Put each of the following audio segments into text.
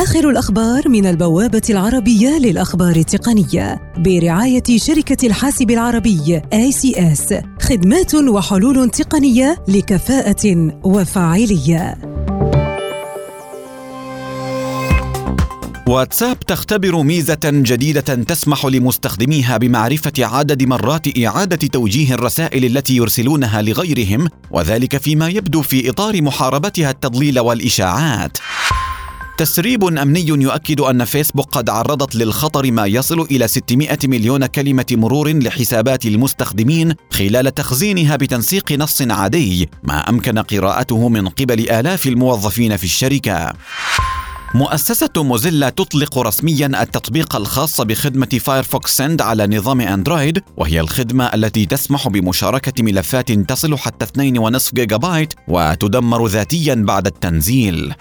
آخر الأخبار من البوابة العربية للأخبار التقنية برعاية شركة الحاسب العربي ACS خدمات وحلول تقنية لكفاءة وفاعلية واتساب تختبر ميزة جديدة تسمح لمستخدميها بمعرفة عدد مرات إعادة توجيه الرسائل التي يرسلونها لغيرهم وذلك فيما يبدو في إطار محاربتها التضليل والإشاعات. تسريب أمني يؤكد أن فيسبوك قد عرضت للخطر ما يصل إلى 600 مليون كلمة مرور لحسابات المستخدمين خلال تخزينها بتنسيق نص عادي ما أمكن قراءته من قبل آلاف الموظفين في الشركة. مؤسسة موزيلا تطلق رسميا التطبيق الخاص بخدمة فايرفوكس سند على نظام أندرويد وهي الخدمة التي تسمح بمشاركة ملفات تصل حتى 2.5 جيجا بايت وتدمر ذاتيا بعد التنزيل.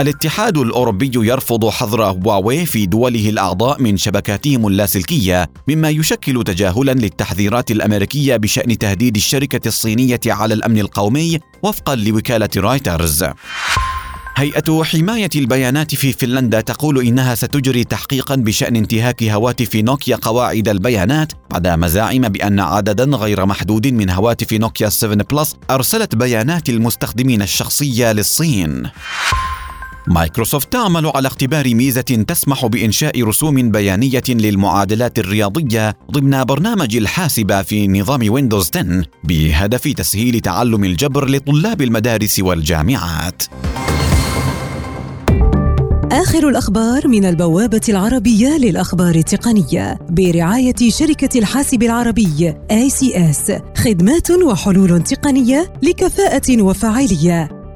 الاتحاد الأوروبي يرفض حظر هواوي في دوله الأعضاء من شبكاتهم اللاسلكية مما يشكل تجاهلا للتحذيرات الأمريكية بشأن تهديد الشركة الصينية على الأمن القومي وفقا لوكالة رايترز هيئة حماية البيانات في فنلندا تقول إنها ستجري تحقيقا بشأن انتهاك هواتف نوكيا قواعد البيانات بعد مزاعم بأن عددا غير محدود من هواتف نوكيا 7 بلس أرسلت بيانات المستخدمين الشخصية للصين. مايكروسوفت تعمل على اختبار ميزة تسمح بإنشاء رسوم بيانية للمعادلات الرياضية ضمن برنامج الحاسبة في نظام ويندوز 10 بهدف تسهيل تعلم الجبر لطلاب المدارس والجامعات. آخر الأخبار من البوابة العربية للأخبار التقنية برعاية شركة الحاسب العربي ACS خدمات وحلول تقنية لكفاءة وفاعلية